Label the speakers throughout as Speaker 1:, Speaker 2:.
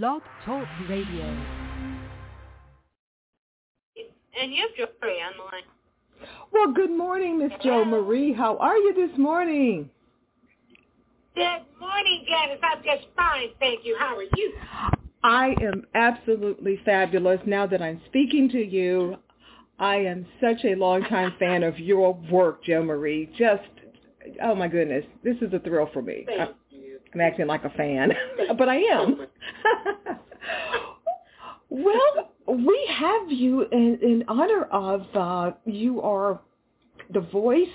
Speaker 1: Blog Talk Radio.
Speaker 2: And you have Jo Marie on the line.
Speaker 3: Well, good morning, Miss Jo Marie. How are you this morning?
Speaker 4: Good morning, Janice. I'm just fine, thank you. How are you?
Speaker 3: I am absolutely fabulous. Now that I'm speaking to you, I am such a longtime fan of your work, Jo Marie. Just, oh my goodness, this is a thrill for me.
Speaker 4: Thank
Speaker 3: I-
Speaker 4: you.
Speaker 3: I'm acting like a fan, but I am. well, we have you in, in honor of uh, you are the voice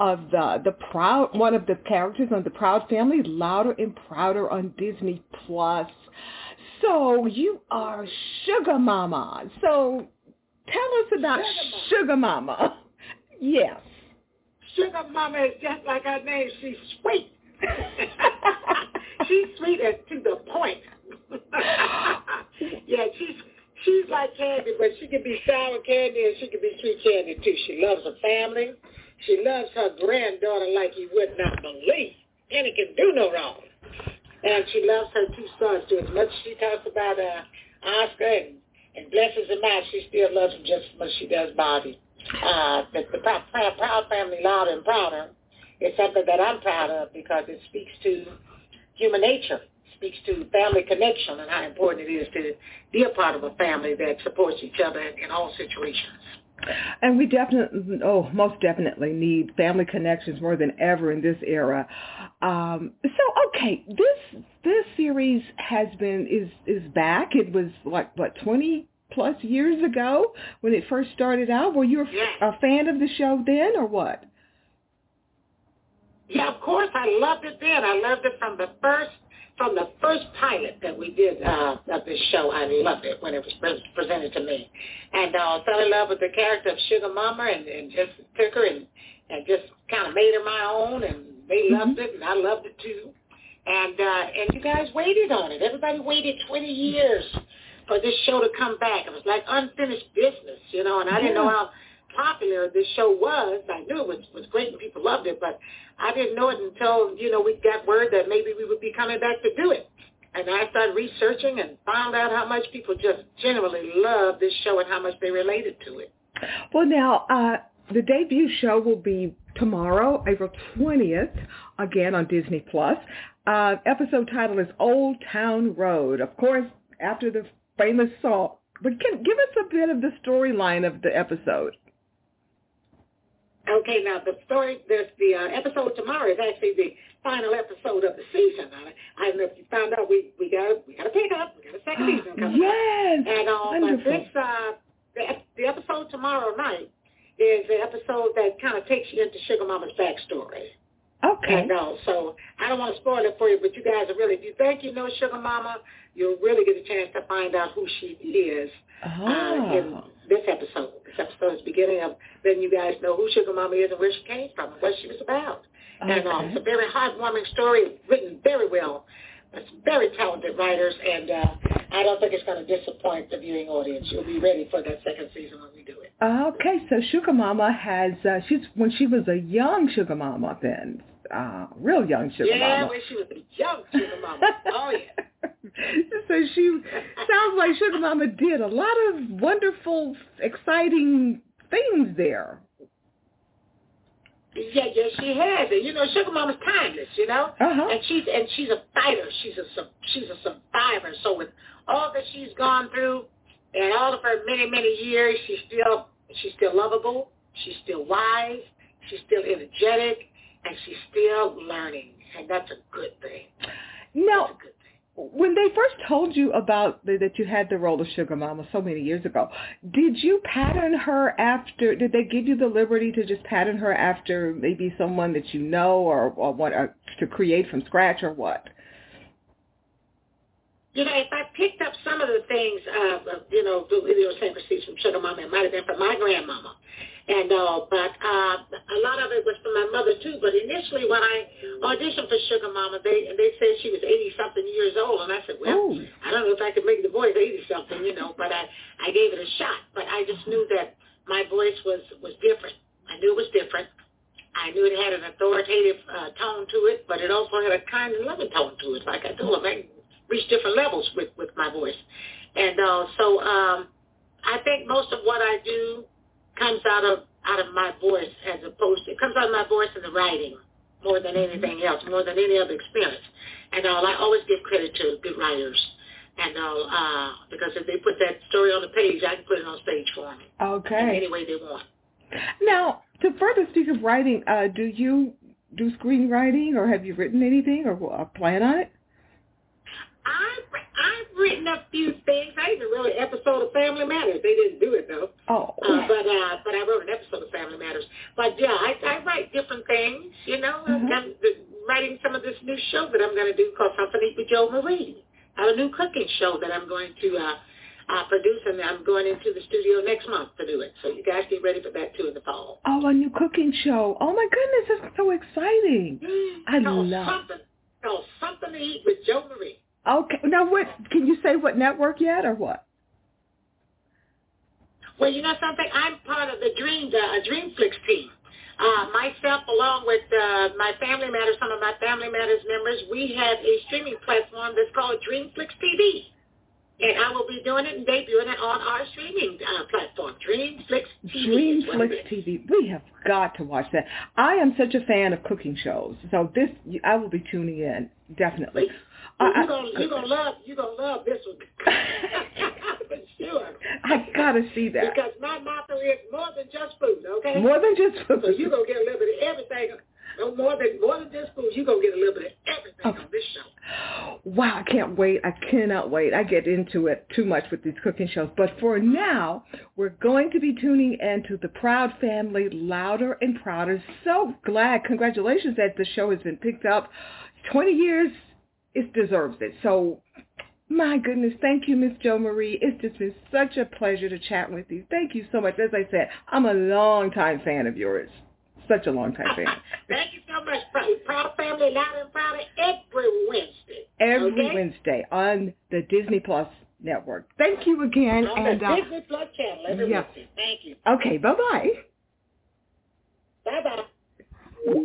Speaker 3: of the the proud one of the characters on the Proud Family, louder and prouder on Disney Plus. So you are Sugar Mama. So tell us about
Speaker 4: Sugar
Speaker 3: Sugar
Speaker 4: Mama.
Speaker 3: Mama. Yes.
Speaker 4: Sugar Mama is just like her name. She's sweet. she's sweet and to the point. yeah, she's she's like candy, but she can be sour candy and she can be sweet candy too. She loves her family. She loves her granddaughter like you would not believe. Any can do no wrong. And she loves her two sons too. As much as she talks about uh, Oscar and, and blesses him out, she still loves him just as much as she does Bobby. Uh, the, the proud, proud, family, louder and prouder, is something that I'm proud of because it speaks to human nature, speaks to family connection and how important it is to be a part of a family that supports each other in, in all situations.
Speaker 3: And we definitely, oh, most definitely need family connections more than ever in this era. Um, so, okay, this this series has been is is back. It was like what twenty plus years ago when it first started out. Were you a,
Speaker 4: Yes.
Speaker 3: a fan of the show then, or what?
Speaker 4: Yeah, of course, I loved it then. I loved it from the first from the first pilot that we did uh, of this show. I loved it when it was pre- presented to me, and uh, fell in love with the character of Sugar Mama, and, and just took her and and just kind of made her my own, and they loved it, and I loved it too. And uh, and you guys waited on it. Everybody waited 20 years for this show to come back. It was like unfinished business, you know. And I didn't know how popular this show was. I knew it was was great and people loved it, but I didn't know it until you know we got word that maybe we would be coming back to do it. And I started researching and found out how much people just genuinely love this show and how much they related to it.
Speaker 3: Well, now uh, the debut show will be tomorrow, April twentieth, again on Disney Plus. Uh, episode title is Old Town Road. Of course, after the famous song. But can, give us a bit of the storyline of the episode.
Speaker 4: Okay, now the story, the, the uh, episode tomorrow is actually the final episode of the season. I, I don't know if you found out we we got we got a pickup, we got a second season coming. up.
Speaker 3: yes,
Speaker 4: And uh, but this uh, the, the episode tomorrow night is the episode that kind of takes you into Sugar Mama's backstory.
Speaker 3: Okay.
Speaker 4: And uh, so I don't want to spoil it for you, but you guys are really, if you think you know Sugar Mama, you'll really get a chance to find out who she is uh, in
Speaker 3: Oh.
Speaker 4: this episode. Episode is beginning of letting you guys know who Sugar Mama is and where she came from and what she was about. And uh, it's a very heartwarming story, written very well. It's very talented writers, and uh, I don't think it's going to disappoint the viewing audience. You'll be ready for that second season when we do it.
Speaker 3: Okay, so Sugar Mama has uh, she's when she was a young Sugar Mama then, uh, real young Sugar
Speaker 4: yeah,
Speaker 3: Mama.
Speaker 4: Yeah, when she was a young Sugar Mama. oh, yeah.
Speaker 3: so she sounds like Sugar Mama did a lot of wonderful, exciting things there.
Speaker 4: Yeah, yeah, she has it. You know, Sugar Mama's timeless. You know,
Speaker 3: Uh-huh.
Speaker 4: and she's and she's a fighter. She's a she's a survivor. So with all that she's gone through, and all of her many many years, she's still she's still lovable. She's still wise. She's still energetic, and she's still learning, and that's a good thing.
Speaker 3: No.
Speaker 4: That's a good.
Speaker 3: When they first told you about the, that you had the role of Sugar Mama so many years ago, did you pattern her after? Did they give you the liberty to just pattern her after maybe someone that you know, or, or what, or to create from scratch, or what?
Speaker 4: You know, if I picked up some of the things, uh, you know, the video saying receipts from Sugar Mama, it might have been from my grandmama. And uh, but uh, a lot of it was from my mother too. But initially, when I auditioned for Sugar Mama, they they said she was eighty something years old, and I said, well,
Speaker 3: Ooh.
Speaker 4: I don't know if I could make the voice eighty something, you know, but I I gave it a shot. But I just knew that my voice was was different. I knew it was different. I knew it had an authoritative uh, tone to it, but it also had a kind and loving tone to it. Like I told him, I reach different levels with with my voice, and uh, so um, I think most of what I do comes out of out of my voice as opposed to it comes out of my voice in the writing more than anything else, more than any other experience. And uh, I always give credit to good writers. And uh, uh, because if they put that story on the page, I can put it on stage for them.
Speaker 3: Okay.
Speaker 4: any way they want.
Speaker 3: Now, to further speak of writing, uh, do you do screenwriting, or have you written anything, or uh, plan on it?
Speaker 4: Written a few things. I even wrote an episode of Family Matters. They didn't do it though.
Speaker 3: Oh.
Speaker 4: Uh, but uh, but I wrote an episode of Family Matters. But yeah, I, I write different things. You know, mm-hmm. I'm writing some of this new show that I'm going to do called Something with Jo Marie. I have a new cooking show that I'm going to uh, uh, produce, and I'm going into the studio next month to do it. So you guys get ready for that too in the fall.
Speaker 3: Oh, a new cooking show! Oh my goodness, that's so exciting! I
Speaker 4: called
Speaker 3: love
Speaker 4: something called Something to Eat with Jo Marie.
Speaker 3: Okay. Now, what can you say? What network yet, or what?
Speaker 4: Well, you know something. I'm part of the Dream uh, Dreamflix team. Uh, myself, along with uh, my Family Matters, some of my Family Matters members, we have a streaming platform that's called Dreamflix TV. And I will be doing it and debuting it on our streaming uh, platform, Dreamflix
Speaker 3: TV. Dreamflix TV. We have got to watch that. I am such a fan of cooking shows, so this I will be tuning in definitely.
Speaker 4: You're gonna you're gonna love you're gonna love this one for sure.
Speaker 3: I gotta see that
Speaker 4: because my motto is more than just food. Okay,
Speaker 3: more than just food.
Speaker 4: So you're gonna get a little bit of everything. No more than more than just food. You're gonna get a little bit of everything okay. on this show. Oh.
Speaker 3: Wow, I can't wait. I cannot wait. I get into it too much with these cooking shows. But for now, we're going to be tuning in to the Proud Family Louder and Prouder. So glad. Congratulations that the show has been picked up. 20 years it deserves it. So my goodness, thank you, Miss Jo Marie. It's just been such a pleasure to chat with you. Thank you so much. As I said, I'm a long-time fan of yours. Such a long-time fan.
Speaker 4: thank you so much, Proud Family, Loud and Proud, every Wednesday.
Speaker 3: Every
Speaker 4: okay?
Speaker 3: Wednesday on the Disney Plus network. Thank you again.
Speaker 4: On
Speaker 3: and,
Speaker 4: the uh, Disney Plus channel every yeah. Wednesday. Thank you.
Speaker 3: Okay, bye-bye.
Speaker 4: Bye-bye.